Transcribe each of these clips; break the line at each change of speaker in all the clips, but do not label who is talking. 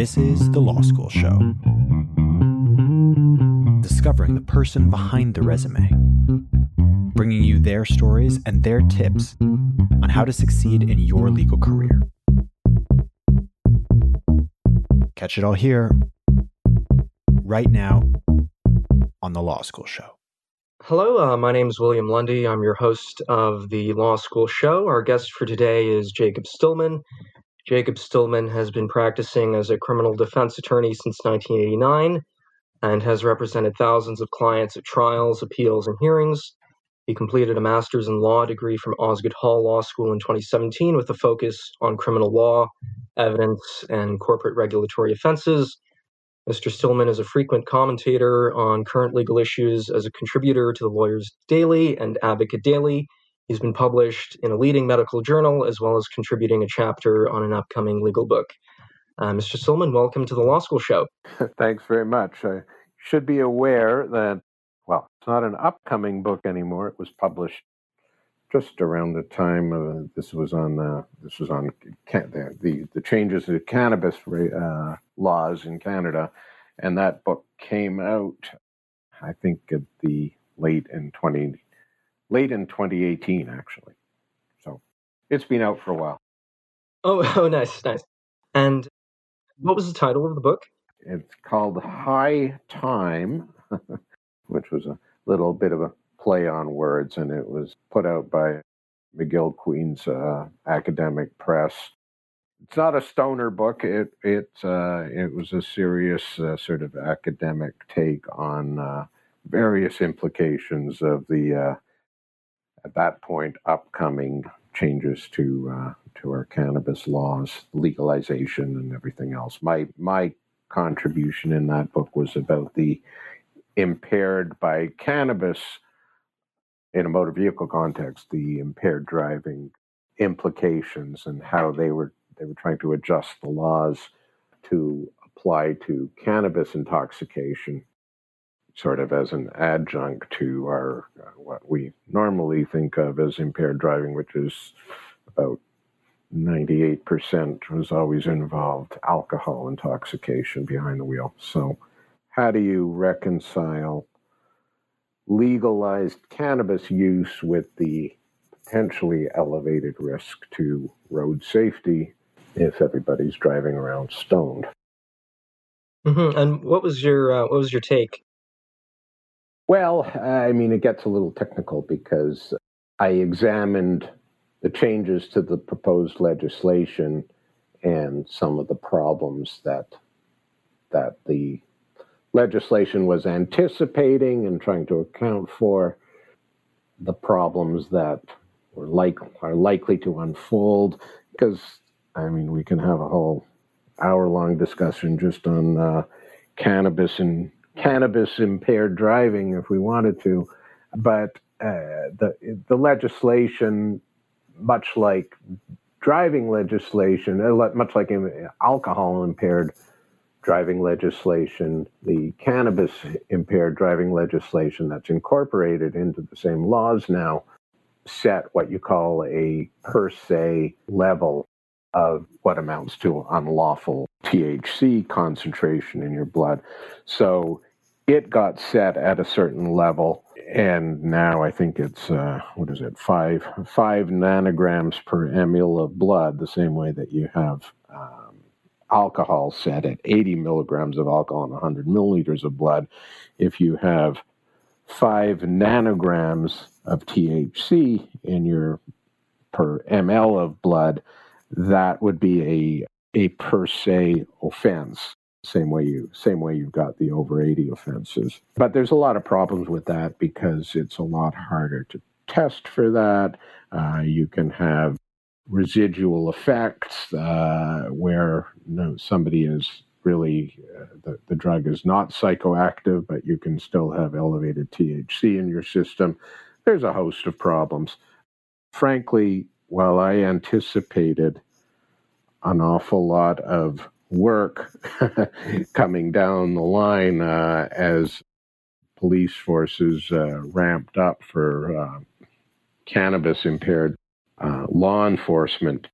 This is The Law School Show. Discovering the person behind the resume, bringing you their stories and their tips on how to succeed in your legal career. Catch it all here, right now, on The Law School Show.
Hello, uh, my name is William Lundy. I'm your host of the Law School Show. Our guest for today is Jacob Stilman. Jacob Stilman has been practicing as a criminal defense attorney since 1989 and has represented thousands of clients at trials, appeals, and hearings. He completed a master's in law degree from Osgoode Hall Law School in 2017 with a focus on criminal law, evidence, and corporate regulatory offenses. Mr. Stilman is a frequent commentator on current legal issues as a contributor to the Lawyers Daily and Advocate Daily. He's been published in a leading medical journal as well as contributing a chapter on an upcoming legal book. Uh, Mr. Stilman, welcome to the Law School Show.
Thanks very much. I should be aware that, well, it's not an upcoming book anymore. It was published just around the time of this was on uh, this was on the, the, the changes to cannabis uh, laws in Canada, and that book came out, I think, at the late in twenty late in twenty eighteen actually. So it's been out for a while.
Oh, oh, nice, nice. And what was the title of the book?
It's called High Time, which was a little bit of a play on words, and it was put out by McGill Queen's uh, academic press. It's not a stoner book. It it uh, it was a serious uh, sort of academic take on uh, various implications of the uh, at that point upcoming changes to uh, to our cannabis laws, legalization, and everything else. My my contribution in that book was about the impaired by cannabis in a motor vehicle context, the impaired driving implications and how they were they were trying to adjust the laws to apply to cannabis intoxication, sort of as an adjunct to our uh, what we normally think of as impaired driving, which is about 98% was always involved alcohol intoxication behind the wheel. So, how do you reconcile legalized cannabis use with the potentially elevated risk to road safety if everybody's driving around stoned.
Mm-hmm. And what was your uh, what was your take?
Well, I mean, it gets a little technical because I examined the changes to the proposed legislation and some of the problems that that the legislation was anticipating and trying to account for the problems that were like are likely to unfold. Because I mean we can have a whole hour long discussion just on uh, cannabis and cannabis impaired driving if we wanted to but uh, the the legislation much like driving legislation uh, much like alcohol impaired driving legislation, the cannabis impaired driving legislation that's incorporated into the same laws now set what you call a per se level of what amounts to unlawful THC concentration in your blood. So it got set at a certain level, and now I think it's uh, what is it five five nanograms per ml of blood, the same way that you have. Um, alcohol set at 80 milligrams of alcohol in 100 milliliters of blood. If you have five nanograms of THC in your per ml of blood, that would be a a per se offense. Same way you same way you've got the over 80 offenses. But there's a lot of problems with that because it's a lot harder to test for that. Uh, you can have residual effects uh, where you know, somebody is really uh, the, the drug is not psychoactive, but you can still have elevated THC in your system. There's a host of problems. Frankly, while I anticipated an awful lot of work coming down the line uh, as police forces uh, ramped up for uh, cannabis impaired uh, law enforcement.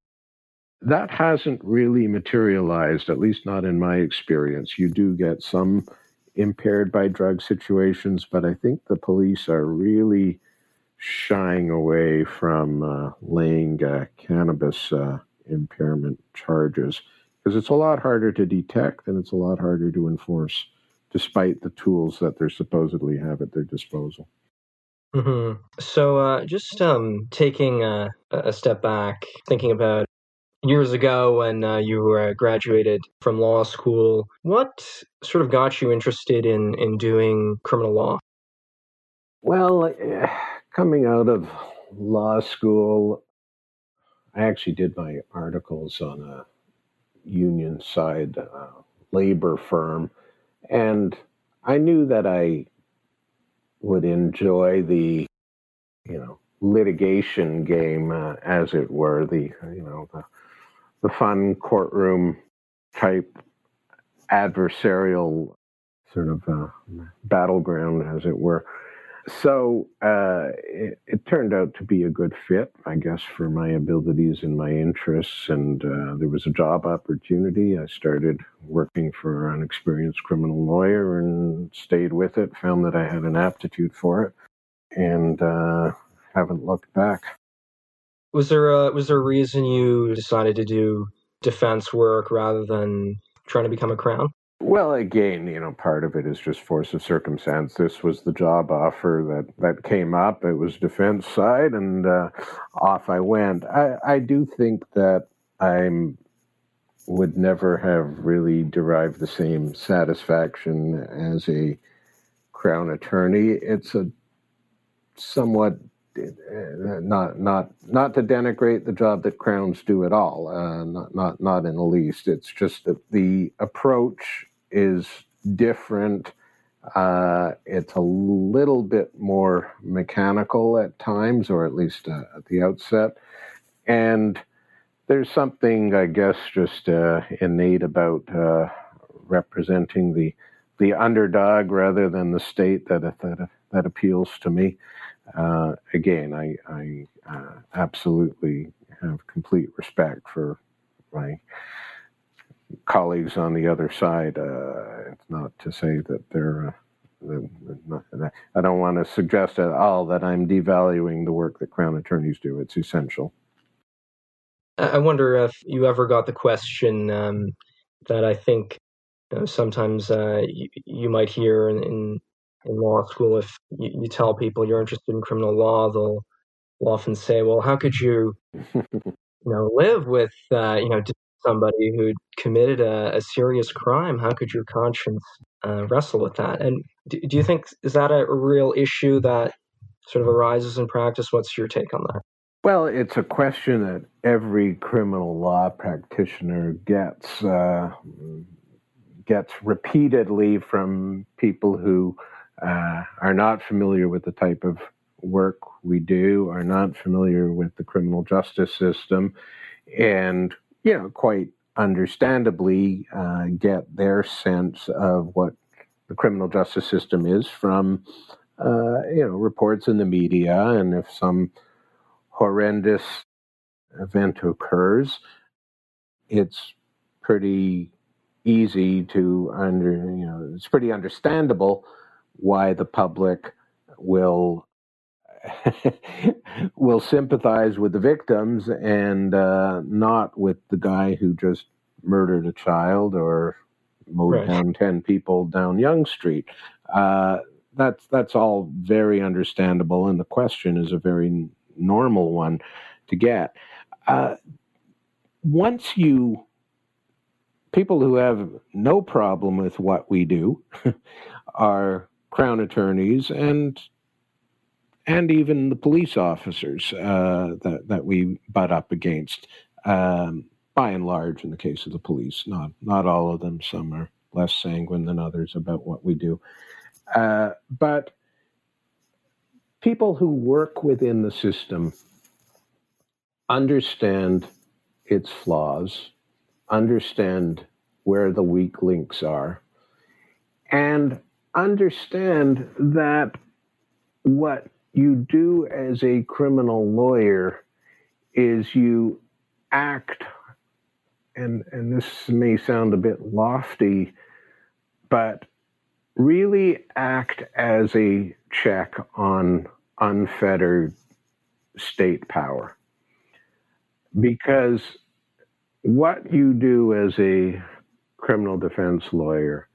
that hasn't really materialized, at least not in my experience. You do get some impaired by drug situations, but I think the police are really shying away from uh, laying uh, cannabis impairment charges because it's a lot harder to detect and it's a lot harder to enforce, despite the tools that they supposedly have at their disposal.
Mm-hmm. So, uh, just um, taking a, a, step back, thinking about years ago when uh, you were graduated from law school, what sort of got you interested in in doing criminal law?
Well, eh, coming out of law school, I actually did my articles on a union side uh, labor firm, and I knew that I would enjoy the, you know, litigation game, uh, as it were, the you know the the fun courtroom type adversarial sort of uh, battleground, as it were so uh, it, it, turned out to be a good fit, I guess, for my abilities and my interests. And uh, there was a job opportunity. I started working for an experienced criminal lawyer and stayed with it. Found that I had an aptitude for it, and uh, haven't looked back.
Was there a, was there a reason you decided to do defense work rather than trying to become a crown?
Well, again, you know, part of it is just force of circumstance. This was the job offer that, that came up. It was defense side, and uh, off I went. I, I do think that I'm would never have really derived the same satisfaction as a crown attorney. It's a somewhat uh, not not not to denigrate the job that crowns do at all. Uh, not not not in the least. It's just that the approach is different. Uh, it's a little bit more mechanical at times, or at least uh, at the outset. And there's something, I guess, just uh, innate about uh, representing the the underdog rather than the state that that, that appeals to me. Uh, again, I, I uh, absolutely have complete respect for my colleagues on the other side. Uh, it's not to say that they're. Uh, I don't want to suggest at all that I'm devaluing the work that Crown attorneys do. It's essential.
I wonder if you ever got the question um, that I think you know, sometimes uh, you, you, might hear in, in, in law school. If you, you, tell people you're interested in criminal law, they'll, they'll often say, "Well, how could you, you know, live with uh, you know somebody who committed a, a, serious crime, how could your conscience uh, wrestle with that? And do, do, you think is that a real issue that sort of arises in practice? What's your take on that?
Well, it's a question that every criminal law practitioner gets uh, gets repeatedly from people who uh, are not familiar with the type of work we do, are not familiar with the criminal justice system, and you know, quite understandably uh, get their sense of what the criminal justice system is from, uh, you know, reports in the media. And if some horrendous event occurs, it's pretty easy to under, you know, it's pretty understandable why the public will will sympathize with the victims and uh, not with the guy who just murdered a child or mowed right. down 10 people down Yonge Street. Uh, that's, that's all very understandable, and the question is a very normal one to get. Uh, once you, people who have no problem with what we do are crown attorneys and and even the police officers uh, that that we butt up against. Um, by and large, in the case of the police, not not all of them. Some are less sanguine than others about what we do, uh, but people who work within the system understand its flaws, understand where the weak links are, and understand that what you do as a criminal lawyer is you act and and this may sound a bit lofty, but really act as a check on unfettered state power. Because what you do as a criminal defense lawyer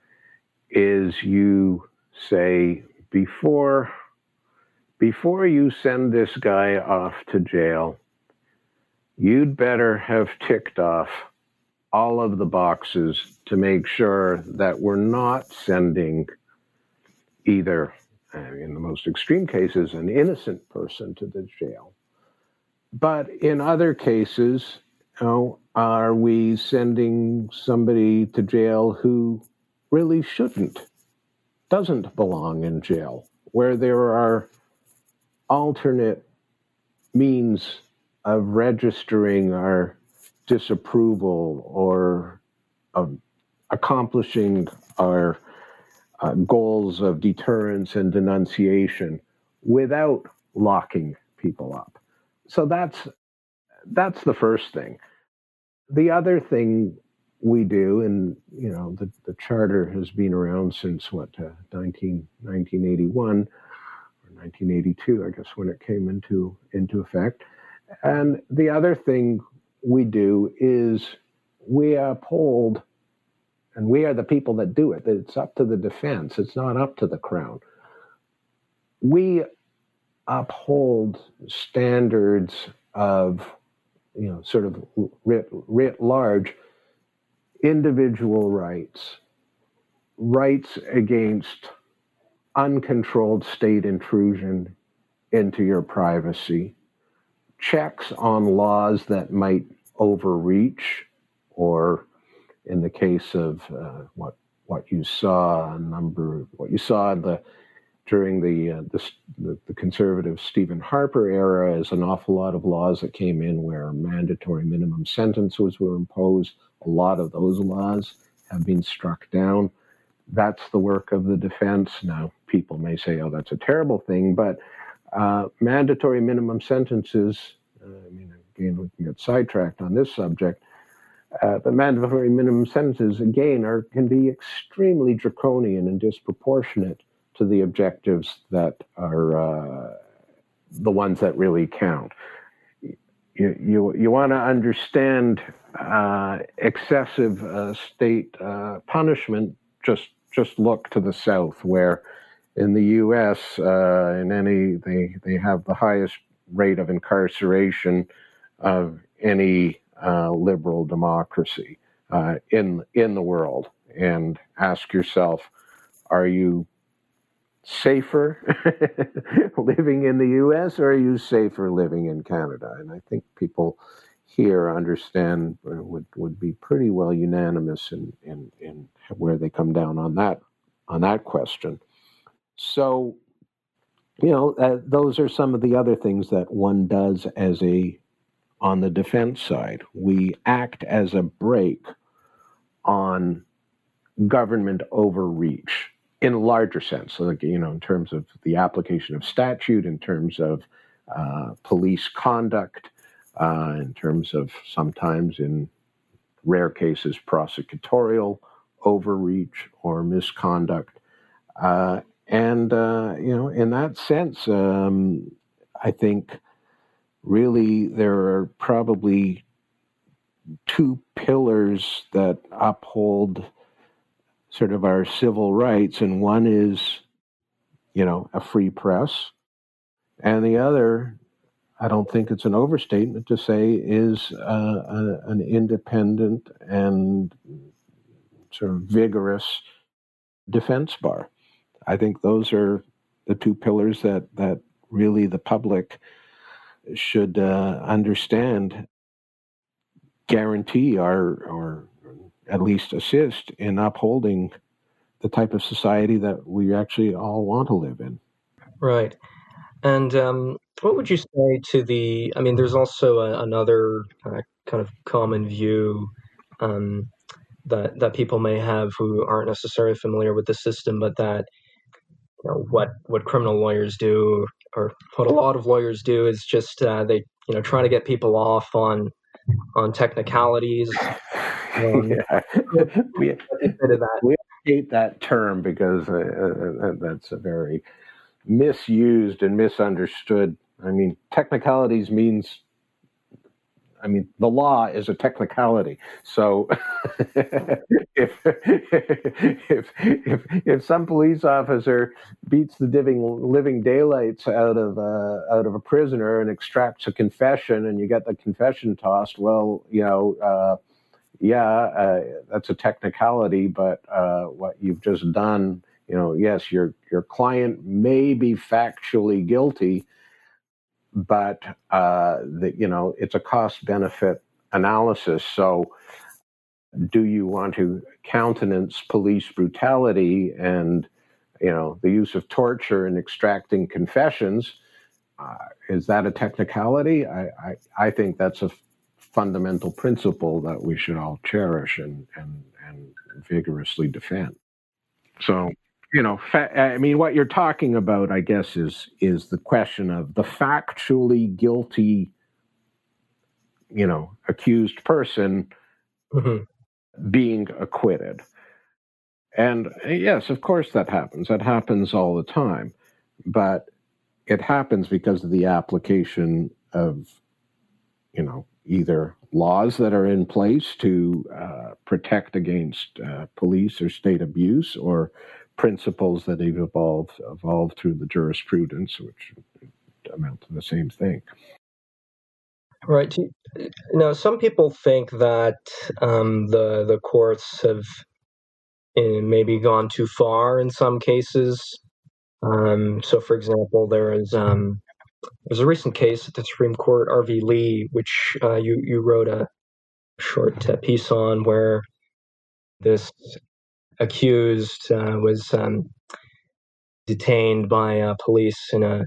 is you say before before you send this guy off to jail you'd better have ticked off all of the boxes to make sure that we're not sending either, uh, in the most extreme cases, an innocent person to the jail. But in other cases, are we sending somebody to jail who really shouldn't, doesn't belong in jail, where there are alternate means of registering our disapproval or of accomplishing our uh, goals of deterrence and denunciation without locking people up. So that's that's the first thing. The other thing we do, and you know, the, the charter has been around since what uh, 19, 1981 or 1982, I guess, when it came into into effect. And the other thing we do is we uphold, and we are the people that do it. It's up to the defense, it's not up to the crown. We uphold standards of, you know, sort of writ, writ large individual rights, rights against uncontrolled state intrusion into your privacy checks on laws that might overreach, or in the case of uh, what what you saw a number what you saw the during the, uh, the, the conservative Stephen Harper era is an awful lot of laws that came in where mandatory minimum sentences were imposed. A lot of those laws have been struck down. That's the work of the defense. Now, people may say, "Oh, that's a terrible thing," but uh, mandatory minimum sentences, uh, I mean, again, we can get sidetracked on this subject, uh, but mandatory minimum sentences, again, are, can be extremely draconian and disproportionate to the objectives that are uh, the ones that really count. You, you, you want to understand uh, excessive uh, state punishment, just, just look to the South, where in the U.S. Uh, in any they they have the highest rate of incarceration of any uh, liberal democracy uh, in in the world. And ask yourself, are you safer living in the U.S. or are you safer living in Canada? And I think people here understand uh, would would be pretty well unanimous in in, in where they come down on that on that question. So, you know, uh, those are some of the other things that one does as a on the defense side. We act as a brake on government overreach in a larger sense. Like, you know, in terms of the application of statute, in terms of uh, police conduct, uh, in terms of sometimes in rare cases prosecutorial overreach or misconduct. Uh, and, uh, you know, in that sense, um, I think really there are probably two pillars that uphold sort of our civil rights. And one is, you know, a free press. And the other, I don't think it's an overstatement to say, is uh, a, an independent and sort of vigorous defense bar. I think those are the two pillars that that really the public should uh, understand, guarantee, or or at least assist in upholding the type of society that we actually all want to live in.
Right. And um, what would you say to the? I mean, there's also a, another uh, kind of common view um, that that people may have who aren't necessarily familiar with the system, but that you know what what criminal lawyers do or what a lot of lawyers do is just uh, they you know try to get people off on on technicalities Um,
yeah. we, we hate that term because uh, uh, uh, that's a very misused and misunderstood. I mean, technicalities means I mean, the law is a technicality. So if, if, if, if some police officer beats the living, living daylights out of, a, out of a prisoner and extracts a confession and you get the confession tossed, well, you know, uh, yeah, uh, that's a technicality, but uh, what you've just done, you know, yes, your, your client may be factually guilty, but uh, you know it's a cost benefit analysis. So, do you want to countenance police brutality and you know the use of torture in extracting confessions? Uh, is that a technicality? I, I, I think that's a fundamental principle that we should all cherish and and and vigorously defend. So you know, fa- I mean, what you're talking about, I guess, is is the question of the factually guilty, you know, accused person mm-hmm. being acquitted. And yes, of course, that happens. That happens all the time, but it happens because of the application of, you know, either laws that are in place to uh, protect against uh, police or state abuse, or principles that have evolved evolved through the jurisprudence, which amount to the same thing.
Right. now, some people think that um, the the courts have eh, maybe gone too far in some cases. Um, so, for example, there is um, there's a recent case at the Supreme Court, R.V. Le, which uh, you you wrote a short uh, piece on, where this accused uh, was um, detained by uh, police in a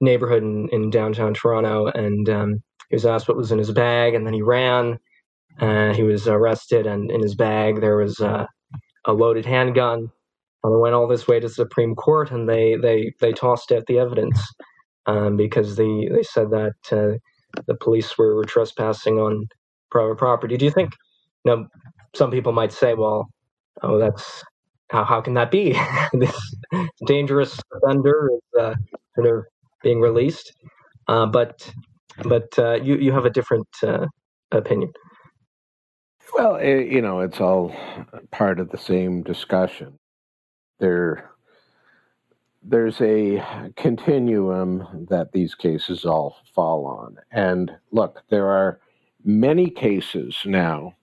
neighborhood in, in downtown Toronto, and um, he was asked what was in his bag, and then he ran. Uh, he was arrested, and in his bag there was a loaded handgun. And they went all this way to Supreme Court, and they they they tossed out the evidence um, because they they said that uh, the police were, were trespassing on private property. Do you think? You know, some people might say, well, oh, that's how, how can that be? this dangerous offender is uh, sort of being released. Uh, but but uh, you you have a different uh, opinion.
Well, it, eh, you know, it's all part of the same discussion. There, there's a continuum that these cases all fall on. And look, there are many cases now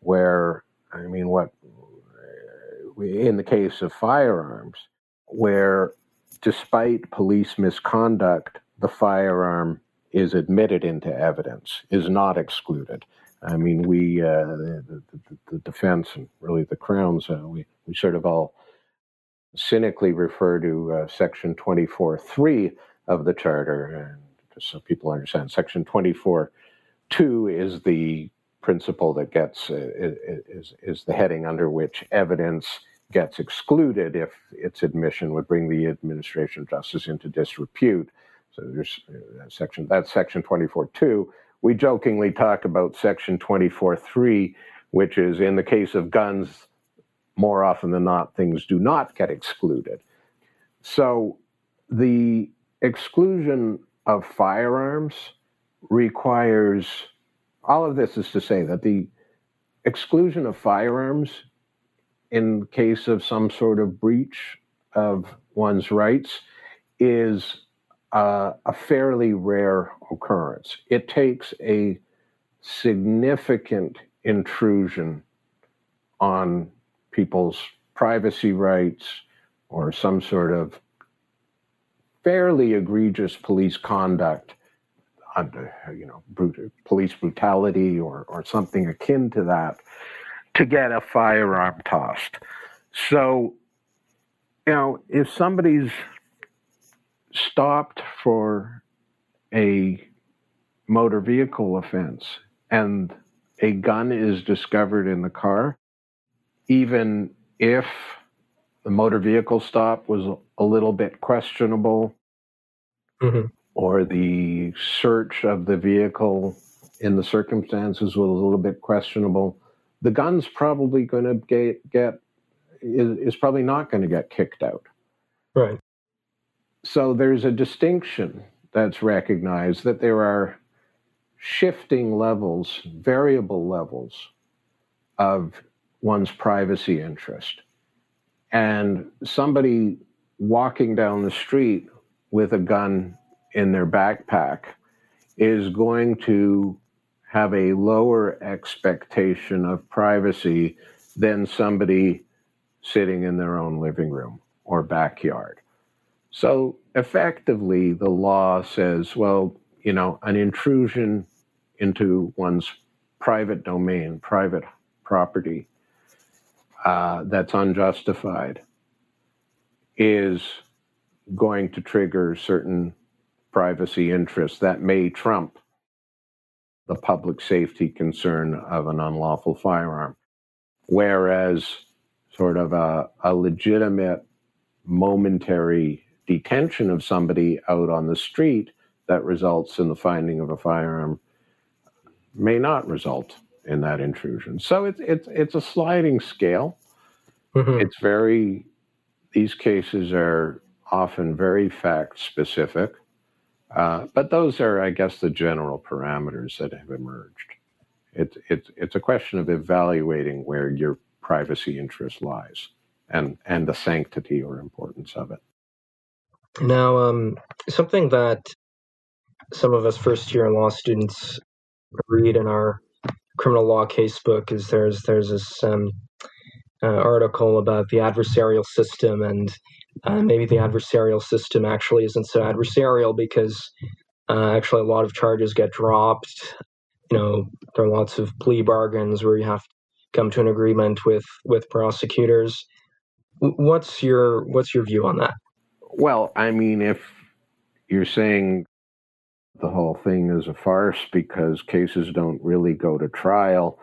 where, I mean, what in the case of firearms, where despite police misconduct, the firearm is admitted into evidence, is not excluded. I mean, we, uh, the, the, the, defense and really the Crown's, uh, we, we sort of all cynically refer to uh, Section 24.3 of the Charter, and just so people understand, Section 24.2 is the principle that gets uh, is is the heading under which evidence gets excluded if its admission would bring the administration of justice into disrepute. So there's uh, section that's section 24.2. We jokingly talk about section 24.3, which is in the case of guns, more often than not, things do not get excluded. So the exclusion of firearms requires all of this is to say that the exclusion of firearms in case of some sort of breach of one's rights is uh, a fairly rare occurrence. It takes a significant intrusion on people's privacy rights or some sort of fairly egregious police conduct under, you know, police brutality or, or something akin to that to get a firearm tossed. So, you know, if somebody's stopped for a motor vehicle offense and a gun is discovered in the car, even if the motor vehicle stop was a little bit questionable, mm-hmm or the search of the vehicle in the circumstances was a little bit questionable, the gun's probably going to get, get is, is probably not going to get kicked out.
Right.
So there's a distinction that's recognized that there are shifting levels, variable levels of one's privacy interest. And somebody walking down the street with a gun in their backpack is going to have a lower expectation of privacy than somebody sitting in their own living room or backyard. So effectively, the law says, well, you know, an intrusion into one's private domain, private property, uh, that's unjustified is going to trigger certain privacy interests that may trump the public safety concern of an unlawful firearm. Whereas, sort of a, a legitimate momentary detention of somebody out on the street that results in the finding of a firearm may not result in that intrusion. So it's it's it's a sliding scale. Mm-hmm. It's very these cases are often very fact specific, uh, but those are, I guess, the general parameters that have emerged. It's a question of evaluating where your privacy interest lies and and the sanctity or importance of it.
Now, um, something that some of us first year law students read in our criminal law casebook is there's there's this um, uh, article about the adversarial system and uh, maybe the adversarial system actually isn't so adversarial because uh, actually a lot of charges get dropped. You know, there are lots of plea bargains where you have to come to an agreement with with prosecutors. What's your what's your view on that?
Well, I mean, if you're saying the whole thing is a farce because cases don't really go to trial.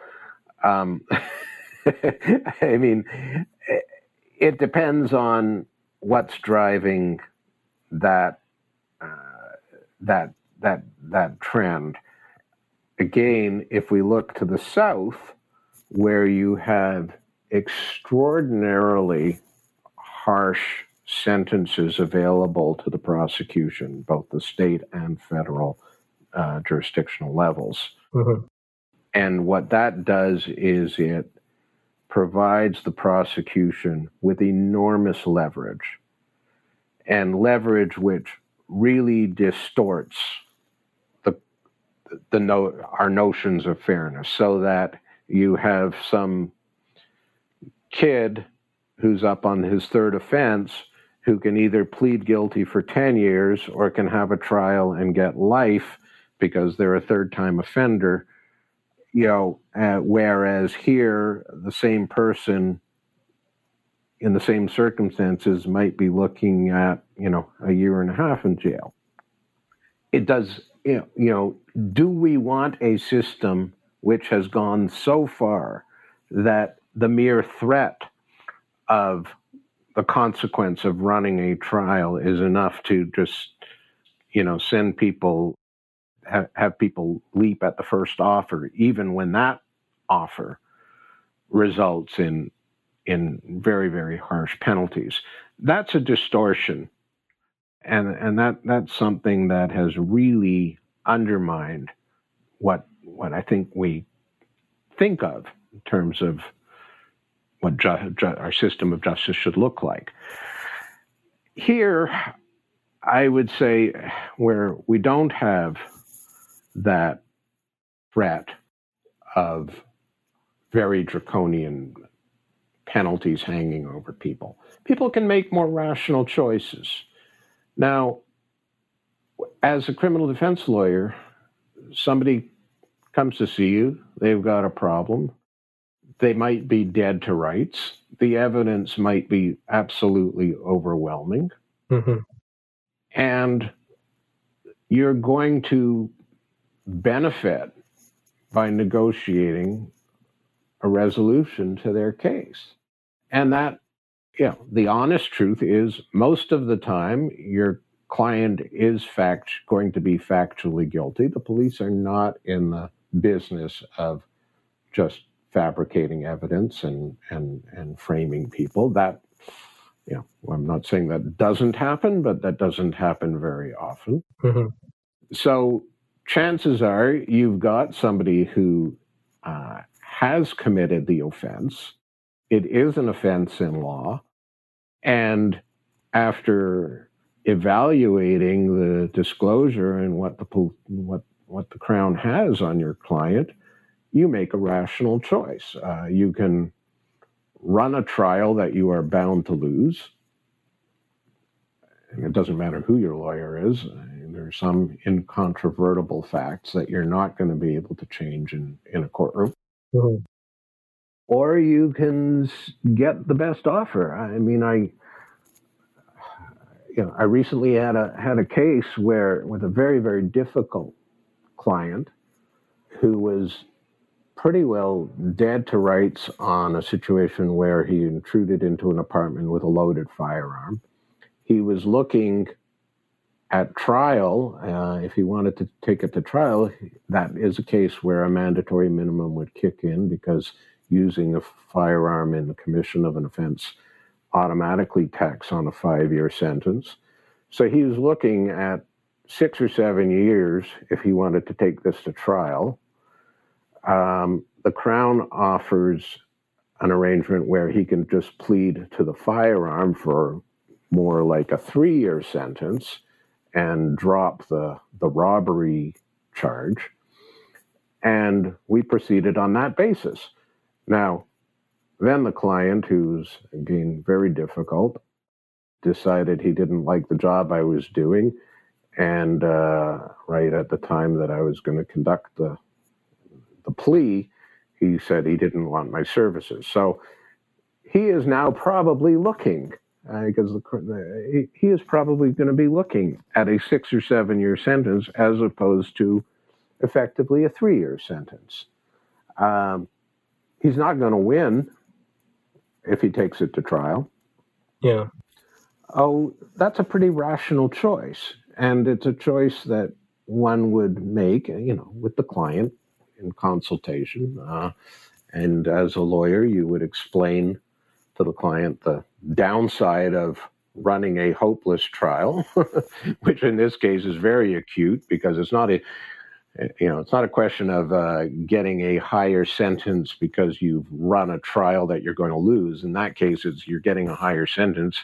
Um, I mean, it depends on what's driving that uh, that that that trend. Again, if we look to the south, where you have extraordinarily harsh sentences available to the prosecution, both the state and federal uh, jurisdictional levels. Mm-hmm. And what that does is it provides the prosecution with enormous leverage, and leverage which really distorts the the no, our notions of fairness, so that you have some kid who's up on his third offense who can either plead guilty for 10 years or can have a trial and get life because they're a third time offender you know uh, whereas here the same person in the same circumstances might be looking at you know a year and a half in jail. It does you know, you know do we want a system which has gone so far that the mere threat of the consequence of running a trial is enough to just, you know, send people, have, have people leap at the first offer, even when that offer results in in very very harsh penalties. That's a distortion, and and that that's something that has really undermined what what I think we think of in terms of what ju- ju- our system of justice should look like. Here, I would say where we don't have that threat of very draconian penalties hanging over people, people can make more rational choices. Now, as a criminal defense lawyer, somebody comes to see you, they've got a problem, they might be dead to rights. The evidence might be absolutely overwhelming. Mm-hmm. And you're going to benefit by negotiating a resolution to their case. And that, you know, the honest truth is most of the time your client is fact going to be factually guilty. The police are not in the business of just fabricating evidence and and and framing people. That you know, I'm not saying that doesn't happen, but that doesn't happen very often. Mm-hmm. So chances are you've got somebody who uh, has committed the offense. It is an offense in law. And after evaluating the disclosure and what the what what the crown has on your client, you make a rational choice. Uh, you can run a trial that you are bound to lose. It doesn't matter who your lawyer is. There are some incontrovertible facts that you're not going to be able to change in, in a courtroom. Mm-hmm. Or you can get the best offer. I mean, I, you know, I recently had a had a case where with a very very difficult client who was pretty well dead to rights on a situation where he intruded into an apartment with a loaded firearm. He was looking at trial, uh, if he wanted to take it to trial, that is a case where a mandatory minimum would kick in because using a firearm in the commission of an offense automatically tacks on a five year sentence. So he was looking at six or seven years if he wanted to take this to trial um, the Crown offers an arrangement where he can just plead to the firearm for more like a three year sentence and drop the, the robbery charge. And we proceeded on that basis. Now, then the client, who's again very difficult, decided he didn't like the job I was doing. And uh, right at the time that I was going to conduct the the plea, he said he didn't want my services. So he is now probably looking because uh, he, he is probably going to be looking at a six or seven year sentence as opposed to effectively a three year sentence. Um, he's not going to win if he takes it to trial.
Yeah.
Oh, that's a pretty rational choice. And it's a choice that one would make, you know, with the client in consultation. Uh, and as a lawyer, you would explain to the client the downside of running a hopeless trial, which in this case is very acute because it's not a you know it's not a question of uh, getting a higher sentence because you've run a trial that you're going to lose. In that case, it's you're getting a higher sentence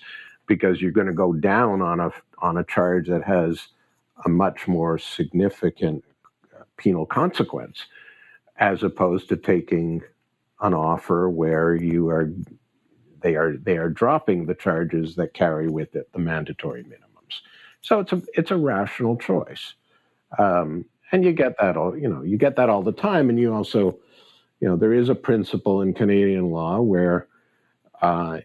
because you're going to go down on a on a charge that has a much more significant uh, penal consequence as opposed to taking an offer where you are they are they are dropping the charges that carry with it the mandatory minimums. So it's a it's a rational choice, um, and you get that all you know you get that all the time, and you also you know there is a principle in Canadian law where uh,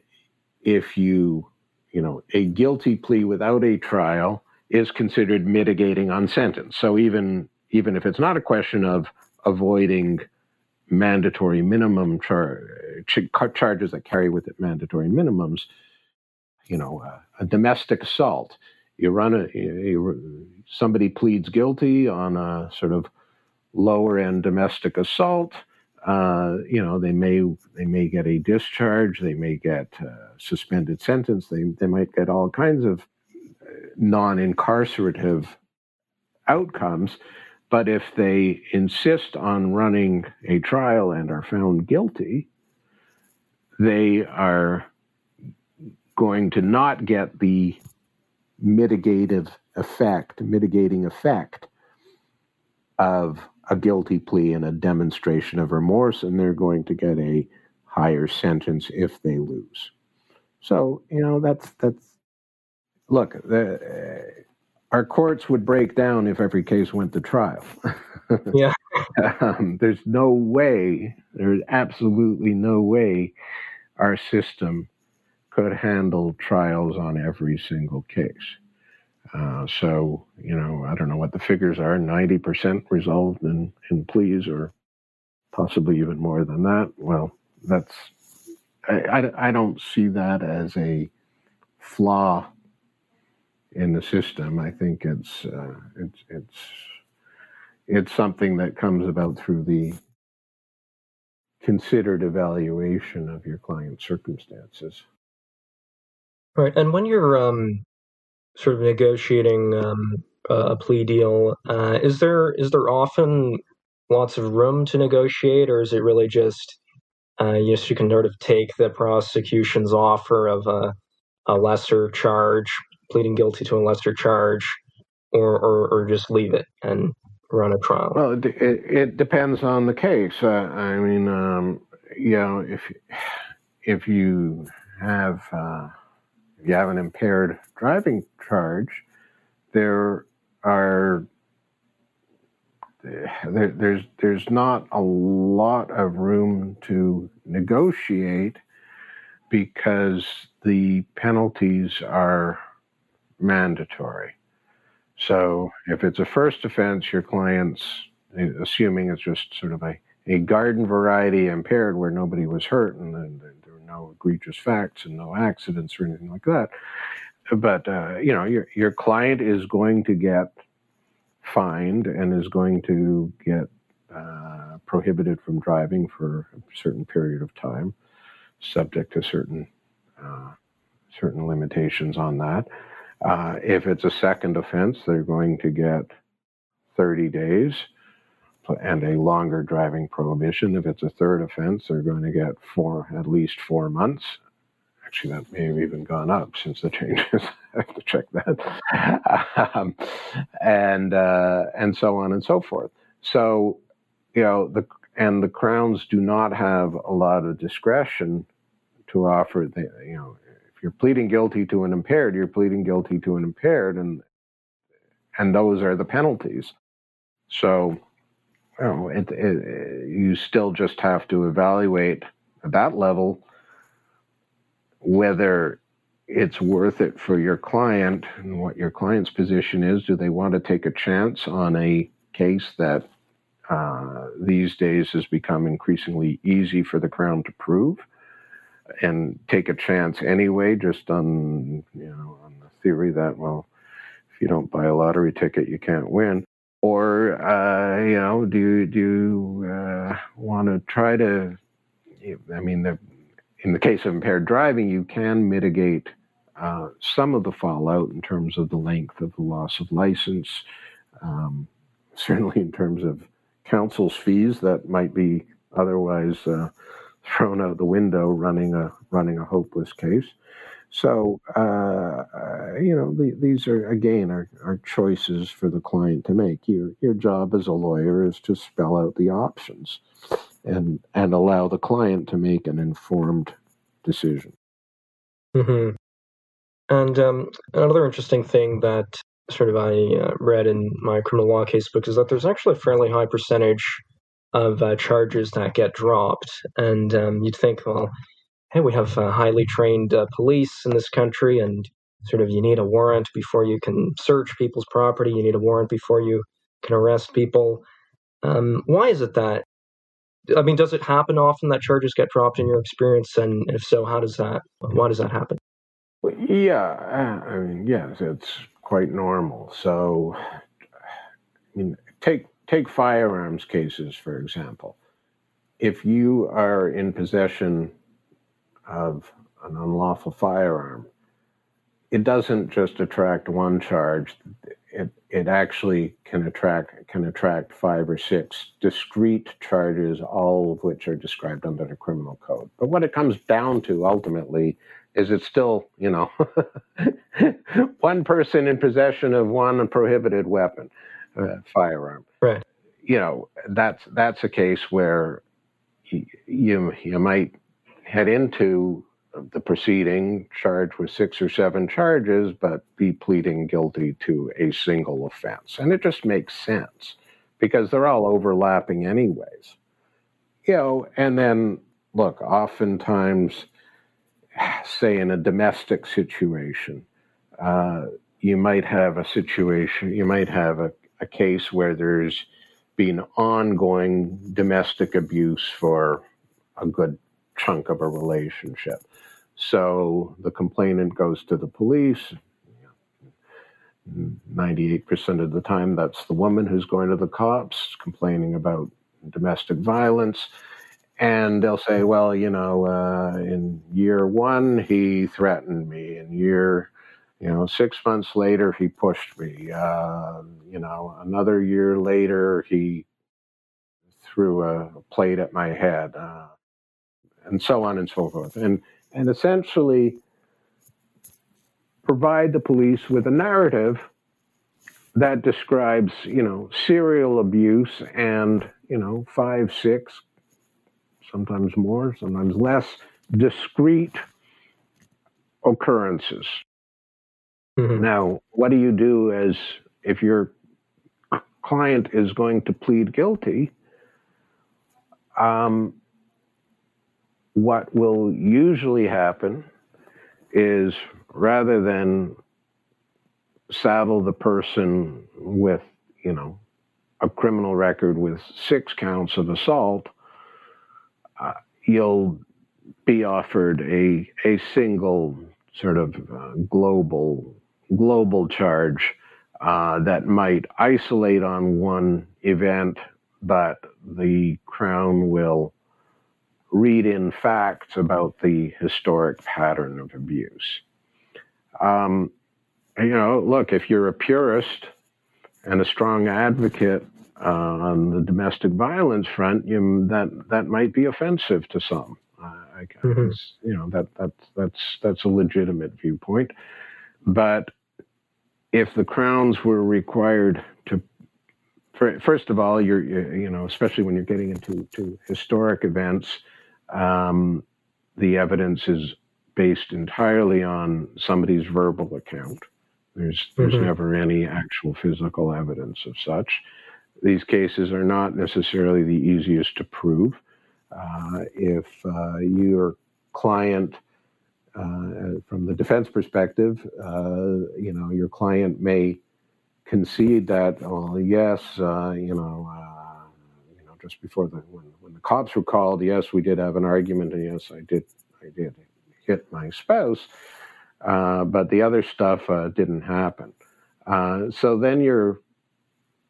if you you know a guilty plea without a trial is considered mitigating on sentence. So even even if it's not a question of avoiding mandatory minimum char- charges that carry with it mandatory minimums. You know, uh, a domestic assault. You run a you, somebody pleads guilty on a sort of lower end domestic assault. Uh, you know, they may they may get a discharge. They may get suspended sentence. They they might get all kinds of uh, non incarcerative outcomes but if they insist on running a trial and are found guilty, they are going to not get the mitigative effect, mitigating effect of a guilty plea and a demonstration of remorse, and they're going to get a higher sentence if they lose. So, you know, that's that's look, the, our courts would break down if every case went to trial.
yeah.
um, there's no way, there's absolutely no way our system could handle trials on every single case. Uh, so, you know, I don't know what the figures are 90% resolved in, in pleas or possibly even more than that. Well, that's, I, I, I don't see that as a flaw in the system. I think it's uh, it's it's it's something that comes about through the considered evaluation of your client's circumstances.
Right, and when you're um, sort of negotiating um, a plea deal, uh, is there is there often lots of room to negotiate, or is it really just uh, yes, you can sort of take the prosecution's offer of a, a lesser charge, pleading guilty to a lesser charge, or, or, or just leave it and run a trial?
Well, it, it, depends on the case. Uh, I mean, um, you know, if if you have uh, if you have an impaired driving charge, there are there, there's there's not a lot of room to negotiate because the penalties are mandatory. So if it's a first offense, your client's assuming it's just sort of a, a garden variety impaired where nobody was hurt and, and there were no egregious facts and no accidents or anything like that. But uh, you know, your your client is going to get fined and is going to get uh, prohibited from driving for a certain period of time, subject to certain uh, certain limitations on that. Uh, if it's a second offense, they're going to get 30 days and a longer driving prohibition. If it's a third offense, they're going to get four, at least four months. Actually, that may have even gone up since the changes. I have to check that, um, and uh, and so on and so forth. So, you know, the and the crowns do not have a lot of discretion to offer. The, you know, you're pleading guilty to an impaired, you're pleading guilty to an impaired, and and those are the penalties. So, you know, it, it, you still just have to evaluate at that level whether it's worth it for your client and what your client's position is. Do they want to take a chance on a case that uh, these days has become increasingly easy for the Crown to prove? And take a chance anyway, just on you know on the theory that well, if you don't buy a lottery ticket, you can't win. Or uh, you know, do you, do you uh, want to try to? I mean, the, in the case of impaired driving, you can mitigate uh, some of the fallout in terms of the length of the loss of license, um, certainly in terms of counsel's fees that might be otherwise uh, thrown out the window running a running a hopeless case. So uh, you know the, these are again are, are choices for the client to make. Your your job as a lawyer is to spell out the options and and allow the client to make an informed decision.
Mm-hmm. And um, another interesting thing that sort of I uh, read in my criminal law case book is that there's actually a fairly high percentage of uh, charges that get dropped. And um, you'd think, well, hey, we have uh, highly trained uh, police in this country, and sort of you need a warrant before you can search people's property. You need a warrant before you can arrest people. Um, why is it that? I mean, does it happen often that charges get dropped in your experience? And if so, how does that? Why does that happen?
Yeah, I mean, yes, it's quite normal. So, I mean, take take firearms cases for example. If you are in possession of an unlawful firearm, it doesn't just attract one charge. It it actually can attract can attract five or six discrete charges, all of which are described under the criminal code. But what it comes down to ultimately is it's still, you know, one person in possession of one prohibited weapon, uh, firearm.
Right.
You know, that's that's a case where you you, might head into the proceeding charged with six or seven charges, but be pleading guilty to a single offense, and it just makes sense because they're all overlapping anyways. You know, and then look, oftentimes say in a domestic situation, uh, you might have a situation, you might have a, a case where there's been ongoing domestic abuse for a good chunk of a relationship. So the complainant goes to the police. 98% of the time, that's the woman who's going to the cops complaining about domestic violence and they'll say, well, you know, uh, in year one he threatened me. In year, you know, six months later he pushed me. Uh, you know, another year later he threw a plate at my head, uh, and so on and so forth. And and essentially provide the police with a narrative that describes, you know, serial abuse and, you know, five, six, sometimes more, sometimes less, discrete occurrences. Mm-hmm. Now, what do you do as if your client is going to plead guilty? Um, what will usually happen is rather than saddle the person with, you know, a criminal record with six counts of assault, uh, you'll be offered a a single sort of uh, global global charge uh, that might isolate on one event, but the crown will read in facts about the historic pattern of abuse. Um, you know, look, if you're a purist and a strong advocate uh, on the domestic violence front, you, that that might be offensive to some. Uh, I, mm-hmm. You know that that's that's that's a legitimate viewpoint, but if the crowns were required to, first of all, you're you know especially when you're getting into to historic events, um, the evidence is based entirely on somebody's verbal account. There's there's mm-hmm. never any actual physical evidence of such. These cases are not necessarily the easiest to prove. Uh, if uh, your client, from the defense perspective, uh, you know, your client may concede that, well, yes, uh, you know, uh, you know, just before the when, when the cops were called, yes, we did have an argument, and yes, I did, I did hit my spouse, uh, but the other stuff uh, didn't happen. Uh, so then you're,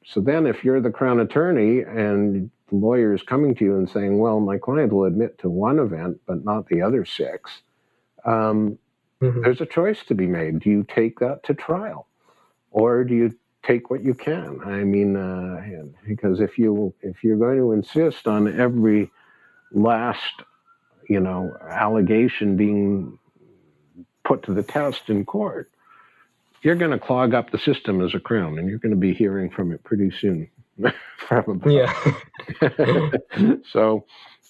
so then if you're the crown attorney and the lawyer is coming to you and saying, well, my client will admit to one event, but not the other six, um, mm-hmm. there's a choice to be made. Do you take that to trial, or do you take what you can? I mean, uh, because if you if you're going to insist on every last you know allegation being put to the test in court, you're going to clog up the system as a crown, and you're going to be hearing from it pretty soon. Probably.
Yeah.
so,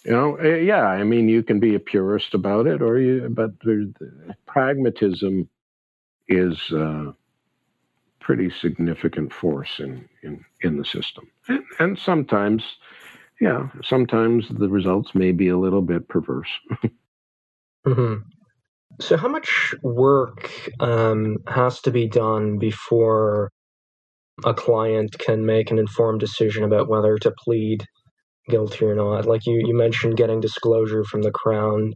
you know, eh, yeah. I mean, you can be a purist about it, or you, but the, the pragmatism is a pretty significant force in in in the system, and, and sometimes, yeah, sometimes the results may be a little bit perverse.
mm-hmm. So, how much work um, has to be done before a client can make an informed decision about whether to plead guilty or not? Like you, you mentioned getting disclosure from the Crown.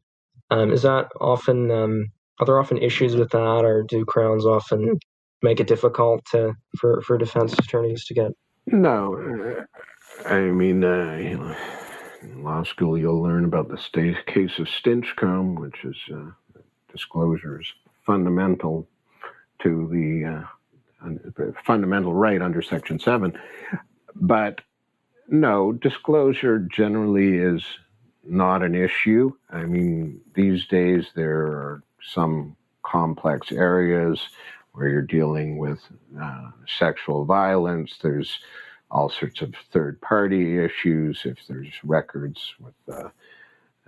Um, is that often, um, are there often issues with that, or do Crowns often make it difficult to, for, for defense attorneys to get?
No. I mean, uh, you know, in law school, you'll learn about the state case of Stinchcombe, which is. Uh, disclosures fundamental to the uh, fundamental right under Section 7. But no, disclosure generally is not an issue. I mean, these days there are some complex areas where you're dealing with uh, sexual violence. There's all sorts of third party issues. If there's records with uh,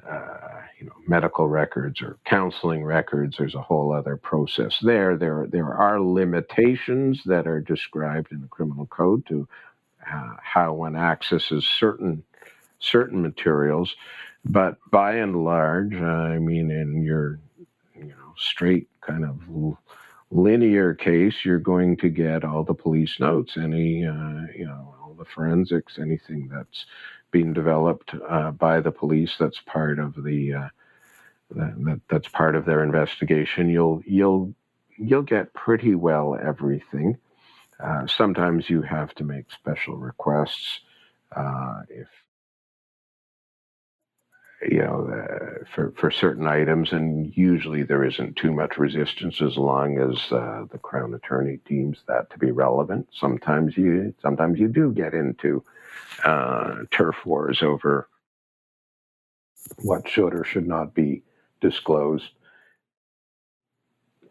uh, you know, medical records or counseling records. There's a whole other process there. There, there are limitations that are described in the criminal code to uh, how one accesses certain certain materials, but by and large, I mean, in your you know straight kind of linear case, you're going to get all the police notes, any uh, you know all the forensics, anything that's being developed uh, by the police. That's part of the uh, that, that's part of their investigation. You'll you'll you'll get pretty well everything. Uh, sometimes you have to make special requests uh, if you know, uh, for for certain items, and usually there isn't too much resistance as long as uh, the crown attorney deems that to be relevant. Sometimes you sometimes you do get into uh, turf wars over what should or should not be disclosed.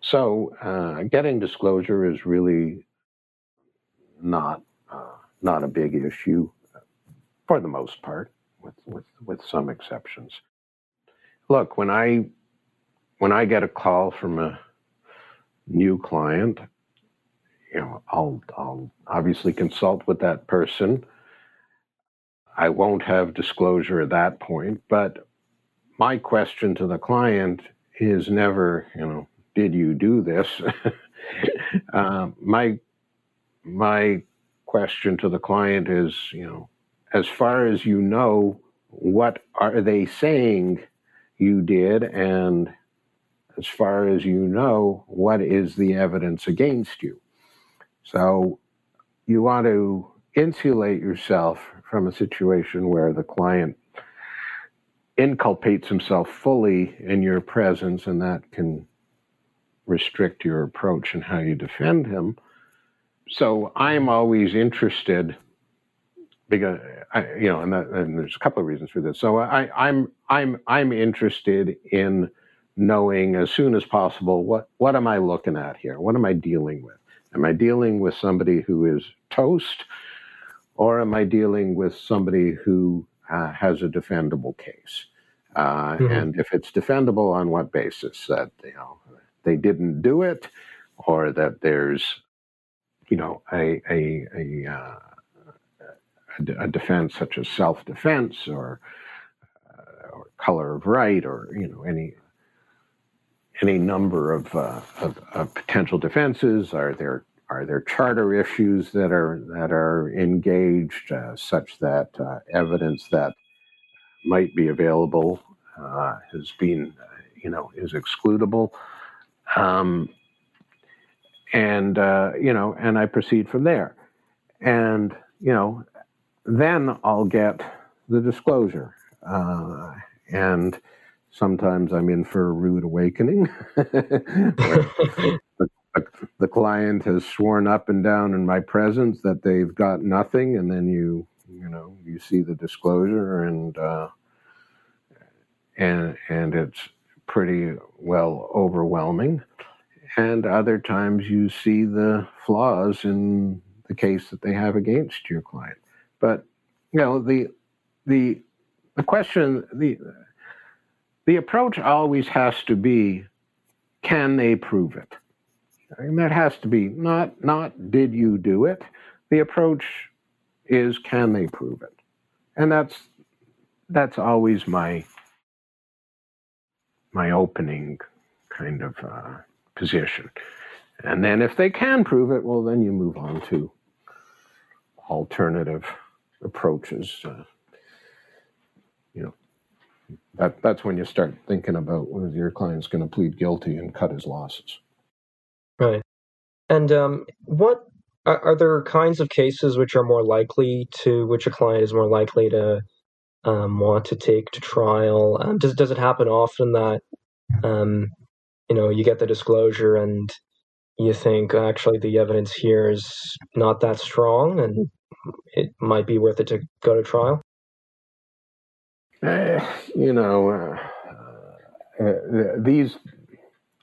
So, uh, getting disclosure is really not uh, not a big issue for the most part with, with, with some exceptions. Look, when I when I get a call from a new client, you know, I'll I'll obviously consult with that person. I won't have disclosure at that point, but my question to the client is never, you know, did you do this? uh, my my question to the client is, you know, as far as you know, what are they saying you did? And as far as you know, what is the evidence against you? So you want to insulate yourself from a situation where the client inculpates himself fully in your presence, and that can restrict your approach and how you defend him. So I'm always interested because I, you know, and, that, and, there's a couple of reasons for this. So I, I'm I'm I'm interested in knowing as soon as possible what what am I looking at here? What am I dealing with? Am I dealing with somebody who is toast, or am I dealing with somebody who uh, has a defendable case? Uh, mm-hmm. And if it's defendable, on what basis? That you know they didn't do it, or that there's you know a a, a uh, a, defense such as self-defense or, uh, or color of right or you know any any number of, uh, of, of, potential defenses. Are there are there charter issues that are that are engaged uh, such that uh, evidence that might be available uh, has been you know is excludable? Um, and uh, you know, and I proceed from there. And you know, then I'll get the disclosure. Uh, and sometimes I'm in for a rude awakening. the, the, client has sworn up and down in my presence that they've got nothing, and then you, you know, you see the disclosure, and uh, and and it's pretty well overwhelming. And other times you see the flaws in the case that they have against your client. But you know the the the question the the approach always has to be can they prove it? And that has to be not not did you do it. The approach is can they prove it? And that's that's always my my opening kind of uh, position and then if they can prove it well then you move on to alternative approaches. Uh, you know, that that's when you start thinking about whether your client's going to plead guilty and cut his losses.
Right. And um, what are, are, there kinds of cases which are more likely to which a client is more likely to um, want to take to trial? Um, does does it happen often that um, you know you get the disclosure and you think actually the evidence here is not that strong and it might be worth it to go to trial?
Uh, you know, uh, uh, these,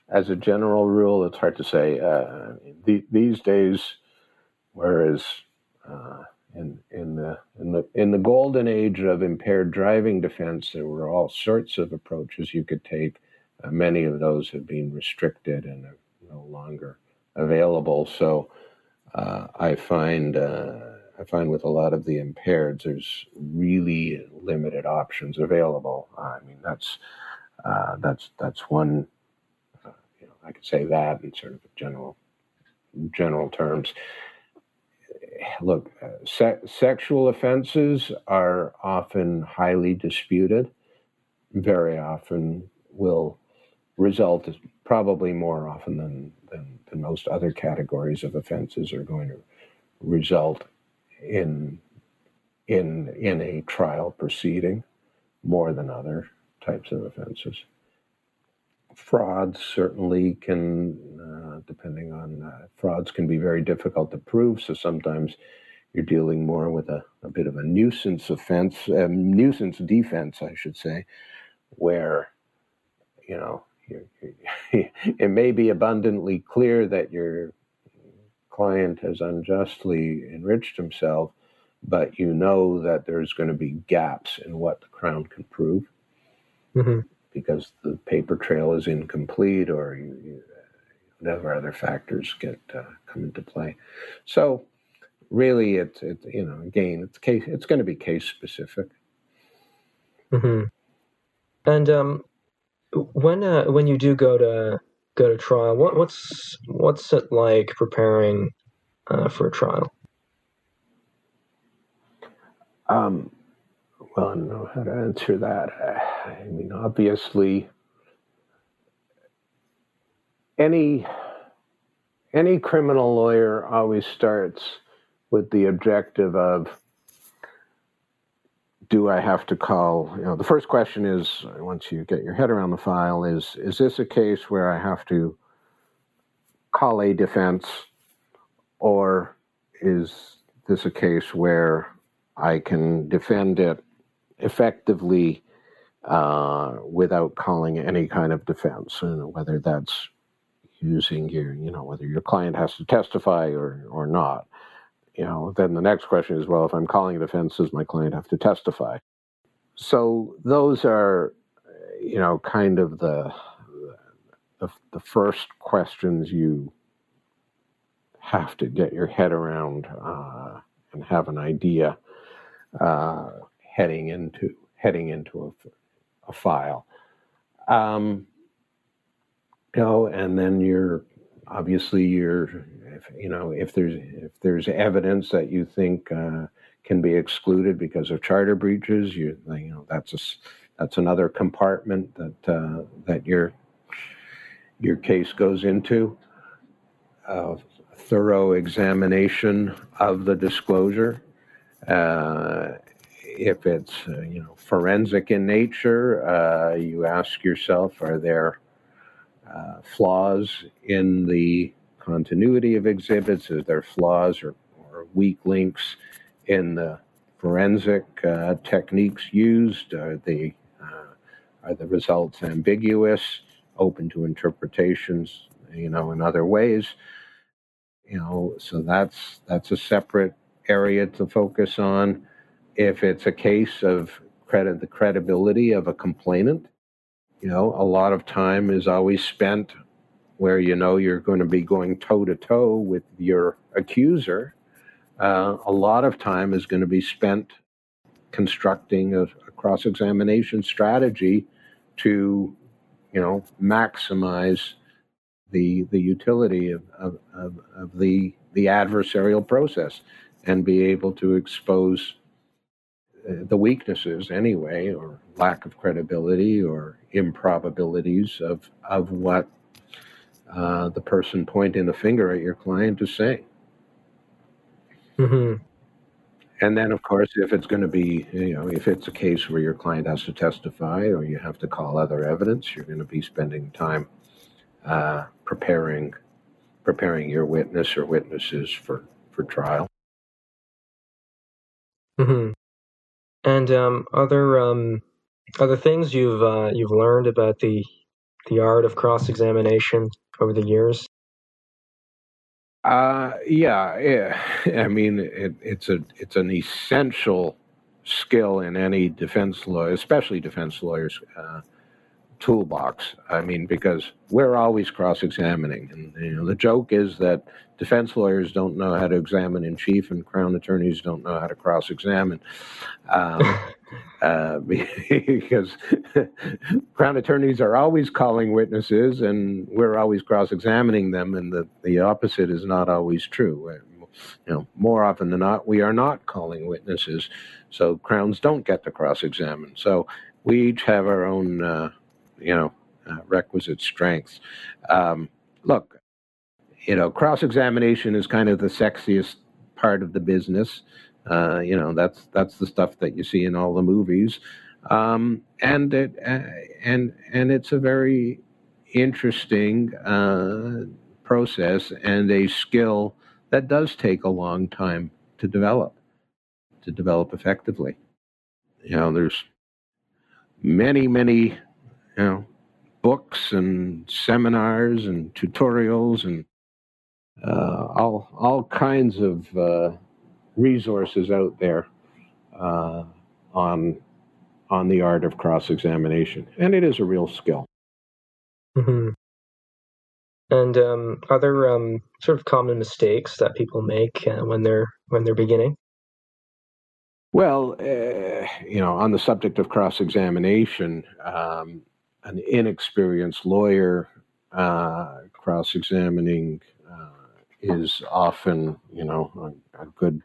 as a general rule, it's hard to say. Uh, the, these days, whereas uh, in in the in the in the golden age of impaired driving defense, there were all sorts of approaches you could take. Uh, many of those have been restricted and are no longer available. So I find I find with a lot of the impaireds, there's really limited options available. I mean, that's uh, that's that's one. Uh, you know, I could say that in sort of general general terms. Look, uh, se- sexual offenses are often highly disputed. Very often will result, is probably more often than, than, than most other categories of offenses, are going to result in in in a trial proceeding. more than other types of offenses. Frauds certainly can, uh, depending on uh, frauds, can be very difficult to prove. So sometimes you're dealing more with a, a bit of a nuisance offense, a nuisance defense, I should say, where you know it may be abundantly clear that your client has unjustly enriched himself, but you know that there's going to be gaps in what the Crown can prove mm-hmm. because the paper trail is incomplete or you, you, whatever other factors get uh, come into play. So really, it's it, you know again it's case it's going to be case specific.
Mm-hmm. And um, when uh, when you do go to go to trial, what what's what's it like preparing uh, for a trial?
Um, well, I don't know how to answer that. I mean, obviously, any any criminal lawyer always starts with the objective of do I have to call? You know, the first question is once you get your head around the file is is this a case where I have to call a defense, or is this a case where I can defend it effectively uh, without calling any kind of defense, and whether that's using your, you know, whether your client has to testify or or not you know, then the next question is, well, if I'm calling a defense, does my client have to testify? So those are, you know, kind of the the, the first questions you have to get your head around uh, and have an idea uh, heading into heading into a, a file. Um, you know, and then you're obviously you're if you know if there's if there's evidence that you think uh, can be excluded because of charter breaches, you you know that's a that's another compartment that uh, that your your case goes into. A thorough examination of the disclosure. Uh, if it's uh, you know forensic in nature, uh, you ask yourself: Are there uh, flaws in the continuity of exhibits? Is there flaws or, or weak links in the forensic uh, techniques used? Are the uh, are the results ambiguous, open to interpretations? You know, in other ways. You know, so that's that's a separate area to focus on. If it's a case of credit the credibility of a complainant, you know, a lot of time is always spent where you know you're going to be going toe to toe with your accuser, uh, a lot of time is going to be spent constructing a, a cross examination strategy to, you know, maximize the the utility of, of, of, of the the adversarial process and be able to expose uh, the weaknesses anyway or lack of credibility or improbabilities of of what uh, the person pointing the finger at your client is saying. Mm-hmm. And then, of course, if it's going to be, you know, if it's a case where your client has to testify or you have to call other evidence, you're going to be spending time uh, preparing preparing your witness or witnesses for for trial.
Mm-hmm. And um, other um, other things you've uh, you've learned about the the art of cross examination over the years?
Uh, yeah, yeah. I mean, it, it's a it's an essential skill in any defense lawyer, especially defense lawyers, uh, toolbox. I mean, because we're always cross-examining, and you know, the joke is that defense lawyers don't know how to examine in chief, and crown attorneys don't know how to cross-examine. Um, uh, because crown attorneys are always calling witnesses, and we're always cross-examining them, and the, the opposite is not always true. You know, more often than not, we are not calling witnesses, so crowns don't get to cross-examine. So we each have our own. Uh, you know, uh, requisite strengths. Um, look, you know, cross examination is kind of the sexiest part of the business. Uh, you know, that's that's the stuff that you see in all the movies. Um, and it uh, and and it's a very interesting uh, process and a skill that does take a long time to develop to develop effectively. You know, there's many many you know books and seminars and tutorials and uh, all all kinds of uh, resources out there uh, on on the art of cross examination, and it is a real skill.
Mm-hmm. And um, are there um, sort of common mistakes that people make uh, when they're when they're beginning?
Well, uh, you know, on the subject of cross examination, um, an inexperienced lawyer uh, cross examining uh, is often, you know, a, a, good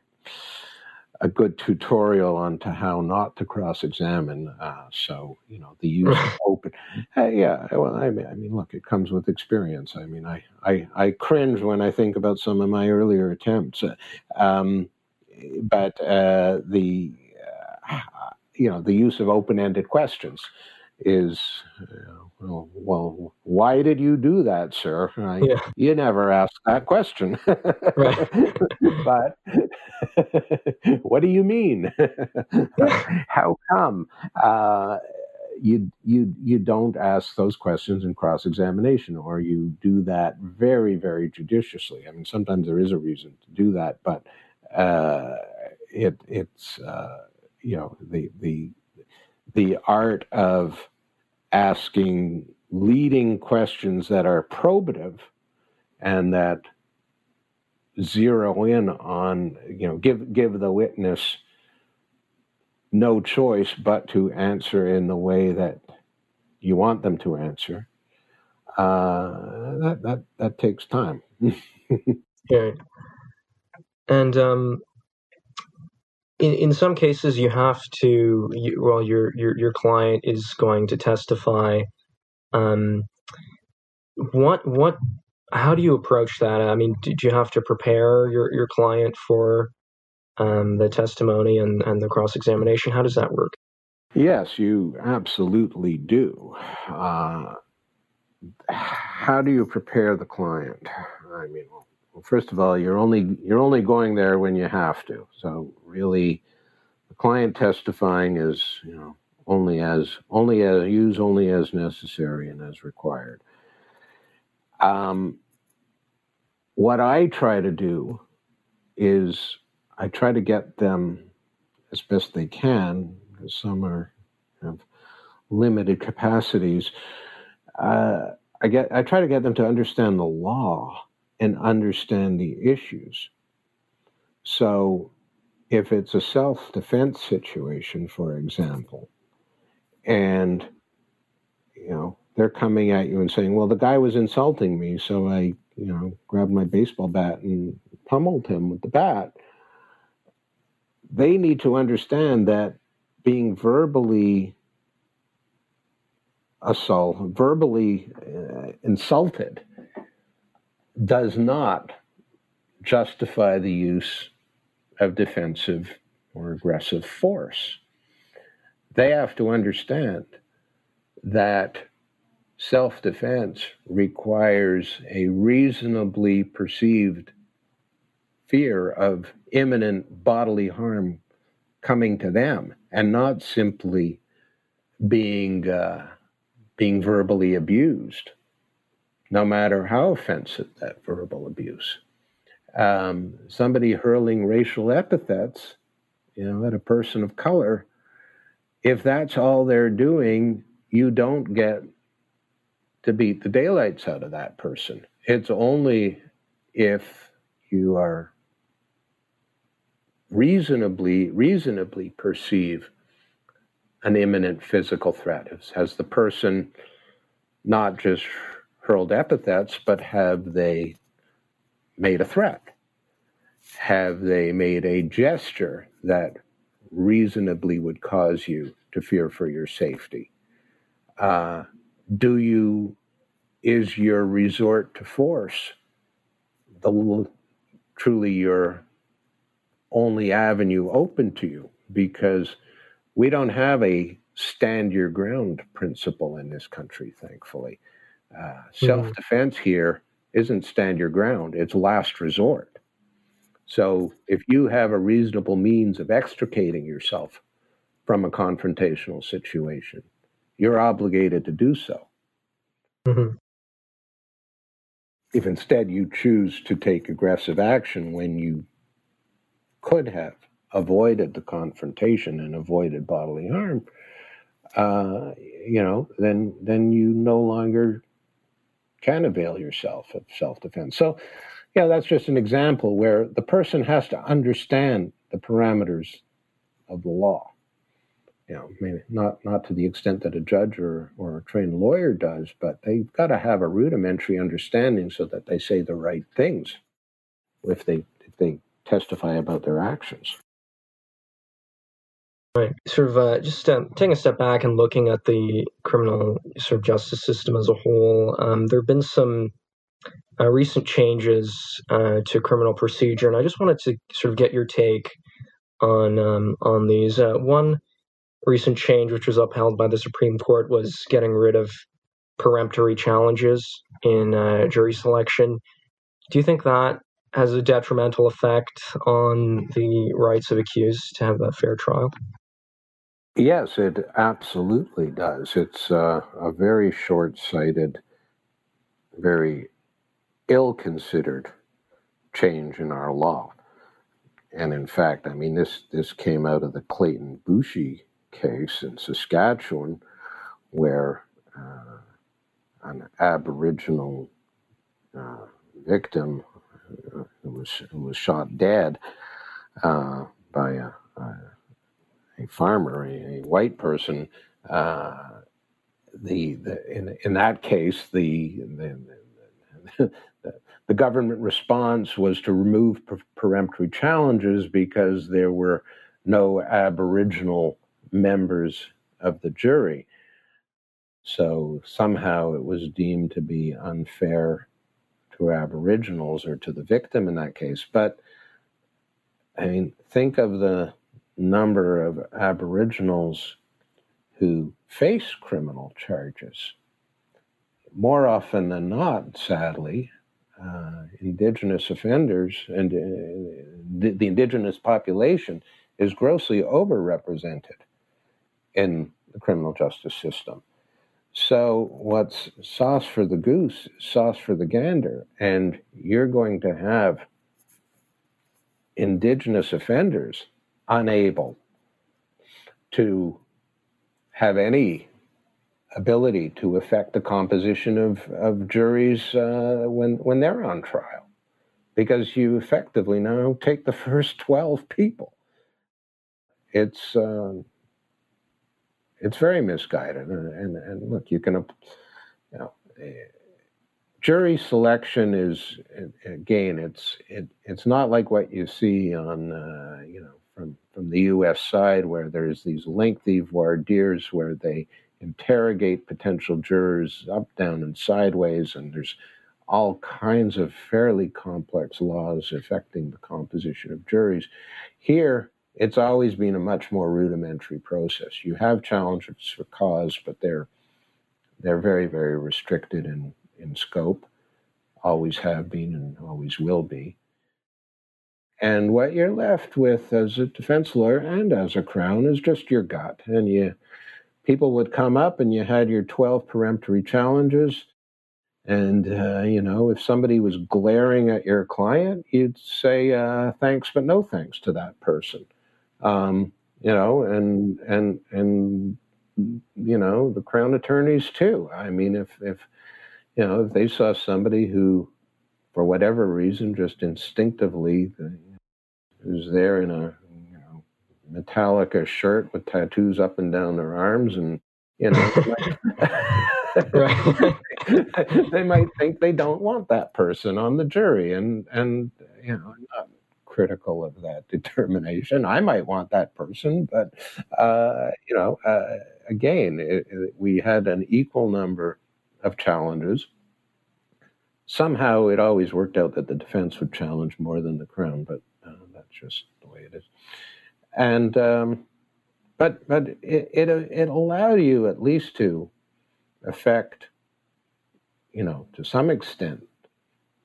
a good tutorial on to how not to cross examine. Uh, so, you know, the use of open. yeah, well, I mean, I mean, look, it comes with experience. I mean, I, I, I cringe when I think about some of my earlier attempts. Um, but uh, the, uh, you know, the use of open ended questions is well, well, why did you do that, sir? I, yeah. You never asked that question. but what do you mean? How come? Uh, you you you don't ask those questions in cross examination, or you do that very very judiciously. I mean, sometimes there is a reason to do that, but uh, it it's uh, you know the the the art of asking leading questions that are probative and that zero in on you know give give the witness no choice but to answer in the way that you want them to answer uh, that that that takes time.
Yeah and um in, in some cases you have to you, well your, your your client is going to testify um what what how do you approach that? I mean did you have to prepare your your client for um, the testimony and and the cross examination how does that work?
Yes you absolutely do. Uh, how do you prepare the client? I mean first of all, you're only you're only going there when you have to. So really, the client testifying is you know only as only as use only as necessary and as required. Um, what I try to do is I try to get them as best they can, because some are have limited capacities. Uh, I get I try to get them to understand the law and understand the issues. So, if it's a self defense situation, for example, and you know they're coming at you and saying, "Well, the guy was insulting me, so I, you know, grabbed my baseball bat and pummeled him with the bat." They need to understand that being verbally assault, verbally uh, insulted, does not justify the use of defensive or aggressive force. They have to understand that self defense requires a reasonably perceived fear of imminent bodily harm coming to them and not simply being uh, being verbally abused no matter how offensive that verbal abuse. Um, somebody hurling racial epithets, you know, at a person of color, if that's all they're doing, you don't get to beat the daylights out of that person. It's only if you are reasonably reasonably perceive an imminent physical threat. Has the person not just hurled epithets, but have they made a threat? Have they made a gesture that reasonably would cause you to fear for your safety? Uh, do you, is your resort to force the truly your only avenue open to you? Because we don't have a stand your ground principle in this country, thankfully. Uh, Self defense here isn't stand your ground, it's last resort. So if you have a reasonable means of extricating yourself from a confrontational situation, you're obligated to do so. Mm-hmm. If instead you choose to take aggressive action when you could have avoided the confrontation and avoided bodily harm, uh, you know, then then you no longer can avail yourself of self-defense. So, yeah, that's just an example where the person has to understand the parameters of the law. You know, maybe not not to the extent that a judge or, or a trained lawyer does, but they've got to have a rudimentary understanding so that they say the right things if they if they testify about their actions.
Right. Sort of uh, just uh, taking a step back and looking at the criminal sort of justice system as a whole, um, there have been some uh, recent changes uh, to criminal procedure, and I just wanted to sort of get your take on um, on these. Uh, one recent change, which was upheld by the Supreme Court, was getting rid of peremptory challenges in uh, jury selection. Do you think that has a detrimental effect on the rights of accused to have a fair trial?
Yes, it absolutely does. It's uh, a very short sighted, very ill considered change in our law. And in fact, I mean, this, this came out of the Colten Boushie case in Saskatchewan, where uh, an Aboriginal uh, victim uh, who was, who was shot dead uh, by a, a farmer, a, a white person, uh, the, the in in that case the the, the, the government response was to remove per- peremptory challenges because there were no Aboriginal members of the jury. So somehow it was deemed to be unfair to Aboriginals or to the victim in that case. But I mean, think of the number of Aboriginals who face criminal charges. More often than not, sadly, uh, Indigenous offenders and uh, the, the Indigenous population is grossly overrepresented in the criminal justice system. So, what's sauce for the goose, sauce for the gander, and you're going to have Indigenous offenders unable to have any ability to affect the composition of, of juries uh, when, when they're on trial because you effectively now take the first 12 people. It's, uh, it's very misguided. And, and, and, look, you can, you know, jury selection is, again, it's, it, it's not like what you see on, uh, you know, from, the US side, where there's these lengthy voir dires where they interrogate potential jurors up, down, and sideways, and there's all kinds of fairly complex laws affecting the composition of juries. Here, it's always been a much more rudimentary process. You have challenges for cause, but they're they're very, very restricted in, in scope, always have been and always will be. And what you're left with as a defense lawyer and as a crown is just your gut. And you people would come up and you had your 12 peremptory challenges. And, uh, you know, if somebody was glaring at your client, you'd say, uh, thanks, but no thanks to that person. Um, you know, and, and, and, you know, the crown attorneys too. I mean, if, if, you know, if they saw somebody who, for whatever reason, just instinctively, who's there in a you know Metallica shirt with tattoos up and down their arms, and you know. they might think they don't want that person on the jury, and and you know, I'm not critical of that determination. I might want that person, but uh, you know, uh, again, it, it, we had an equal number of challenges. Somehow, it always worked out that the defense would challenge more than the crown, but that's just the way it is. And um, but but it, it it allowed you at least to affect, you know, to some extent,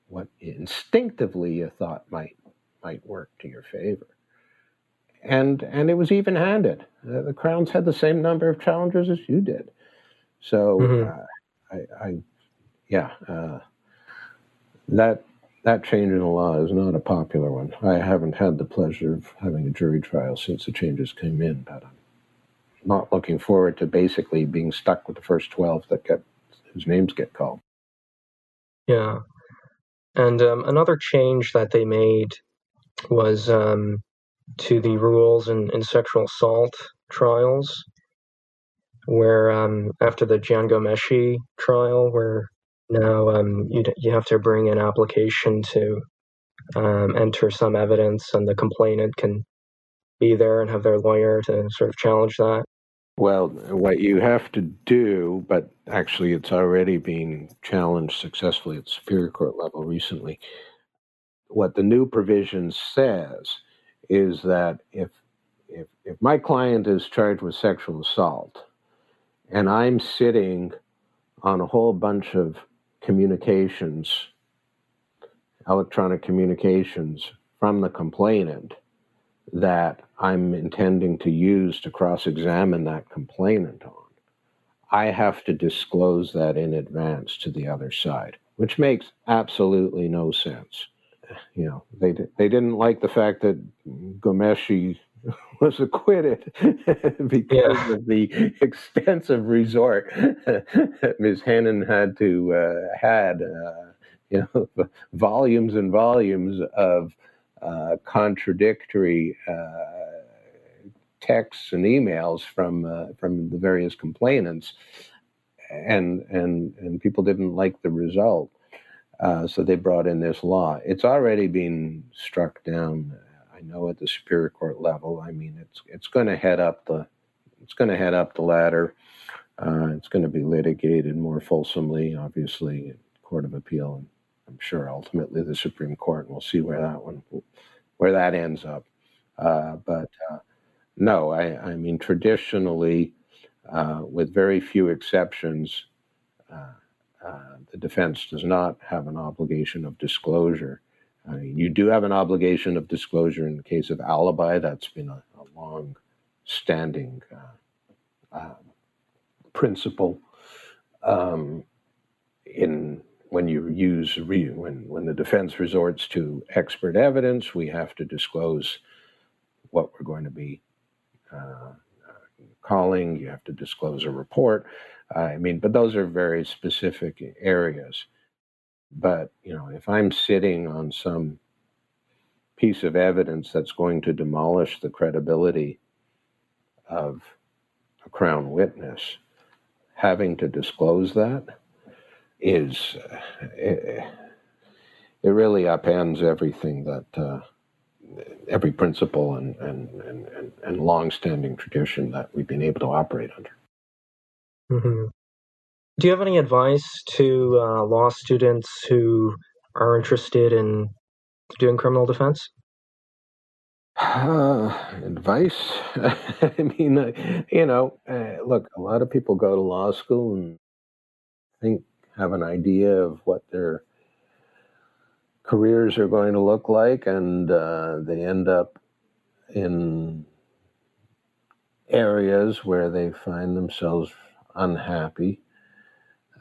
what instinctively you thought might might work to your favor. And and it was even handed. The, the Crowns had the same number of challengers as you did. So mm-hmm. uh, I, I, yeah, uh, that that change in the law is not a popular one. I haven't had the pleasure of having a jury trial since the changes came in, but I'm not looking forward to basically being stuck with the first 12 that get whose names get called.
Yeah. And um, another change that they made was um, to the rules in, in sexual assault trials, where um, after the Jian Ghomeshi trial, where now um, you, you have to bring an application to um, enter some evidence, and the complainant can be there and have their lawyer to sort of challenge that.
Well, what you have to do, but actually it's already being challenged successfully at Superior Court level recently. What the new provision says is that if if if my client is charged with sexual assault and I'm sitting on a whole bunch of communications, electronic communications from the complainant that I'm intending to use to cross examine that complainant on, I have to disclose that in advance to the other side, which makes absolutely no sense. You know, they they didn't like the fact that Ghomeshi was acquitted because yeah. of the extensive resort that Ms. Henein had to uh, had uh, you know volumes and volumes of uh, contradictory uh, texts and emails from uh, from the various complainants, and and and people didn't like the result, uh, so they brought in this law. It's already been struck down. Know at the Superior Court level. I mean, it's it's going to head up the it's going to head up the ladder. Uh, it's going to be litigated more fulsomely, obviously, in Court of Appeal and I'm sure ultimately the Supreme Court. And we'll see where that one, where that ends up. Uh, but uh, no, I, I, mean traditionally, uh, with very few exceptions, uh, uh, the defense does not have an obligation of disclosure. You do have an obligation of disclosure in the case of alibi. That's been a, a long-standing uh, principle. Um, in when you use re, when when the defense resorts to expert evidence, we have to disclose what we're going to be uh, calling. You have to disclose a report. I mean, but those are very specific areas. But you know, if I'm sitting on some piece of evidence that's going to demolish the credibility of a crown witness, having to disclose that is it, it really upends everything that uh, every principle and, and, and, and, long-standing tradition that we've been able to operate under.
Mm-hmm. Do you have any advice to uh, law students who are interested in doing criminal defense?
Uh, advice? I mean, uh, you know, uh, look, a lot of people go to law school and think have an idea of what their careers are going to look like, and uh, they end up in areas where they find themselves unhappy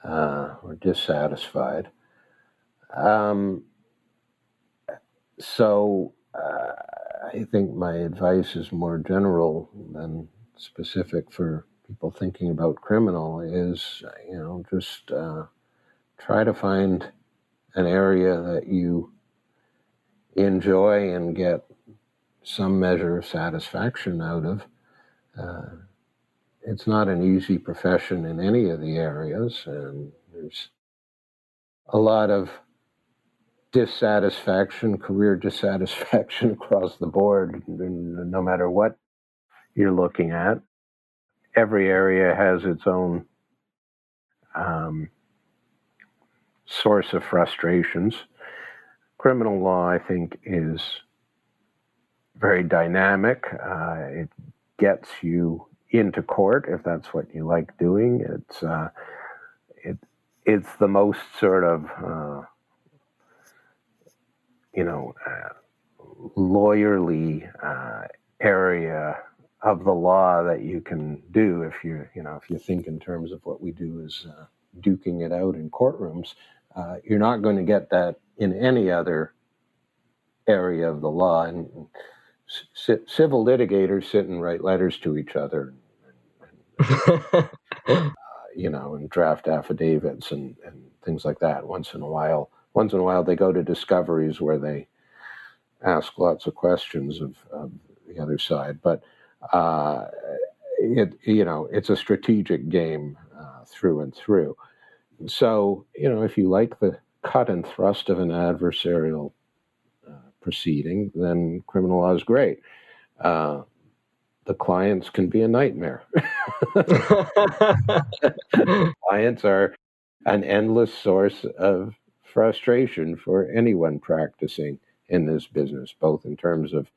uh, or dissatisfied. Um, so uh, I think my advice is more general than specific for people thinking about criminal is, you know, just uh, try to find an area that you enjoy and get some measure of satisfaction out of. Uh, it's not an easy profession in any of the areas, and there's a lot of dissatisfaction, career dissatisfaction across the board, no matter what you're looking at. Every area has its own um, source of frustrations. Criminal law, I think, is very dynamic. Uh, it gets you into court if that's what you like doing. It's uh, it it's the most sort of uh, you know uh, lawyerly uh, area of the law that you can do if you you know if you think in terms of what we do is uh, duking it out in courtrooms. Uh, you're not going to get that in any other area of the law. And c- civil litigators sit and write letters to each other, uh, you know, and draft affidavits and, and things like that. Once in a while, once in a while, they go to discoveries where they ask lots of questions of, of the other side, but uh, it you know it's a strategic game uh, through and through. So you know if you like the cut and thrust of an adversarial uh, proceeding, then criminal law is great. Uh, the clients can be a nightmare. clients are an endless source of frustration for anyone practicing in this business, both in terms of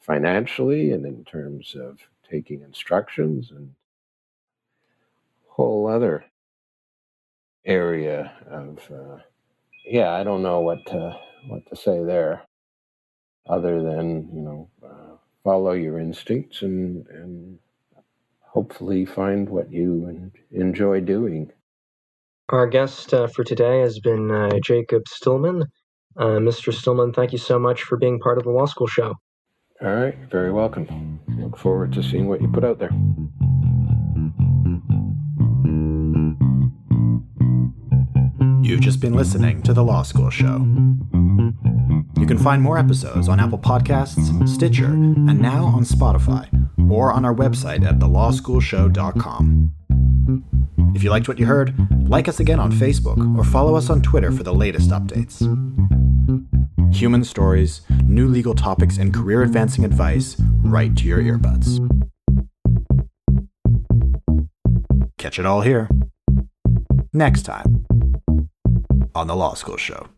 financially and in terms of taking instructions and whole other area of uh, yeah i don't know what to what to say there other than you know uh, follow your instincts and and hopefully find what you enjoy doing
our guest uh, for today has been uh, jacob stilman uh, Mr. Stilman, thank you so much for being part of the Law School Show.
All right, very welcome. Look forward to seeing what you put out there.
You've just been listening to The Law School Show. You can find more episodes on Apple Podcasts, Stitcher, and now on Spotify, or on our website at thelawschoolshow.com. If you liked what you heard, like us again on Facebook or follow us on Twitter for the latest updates. Human stories, new legal topics, and career advancing advice right to your earbuds. Catch it all here. Next time on The Law School Show.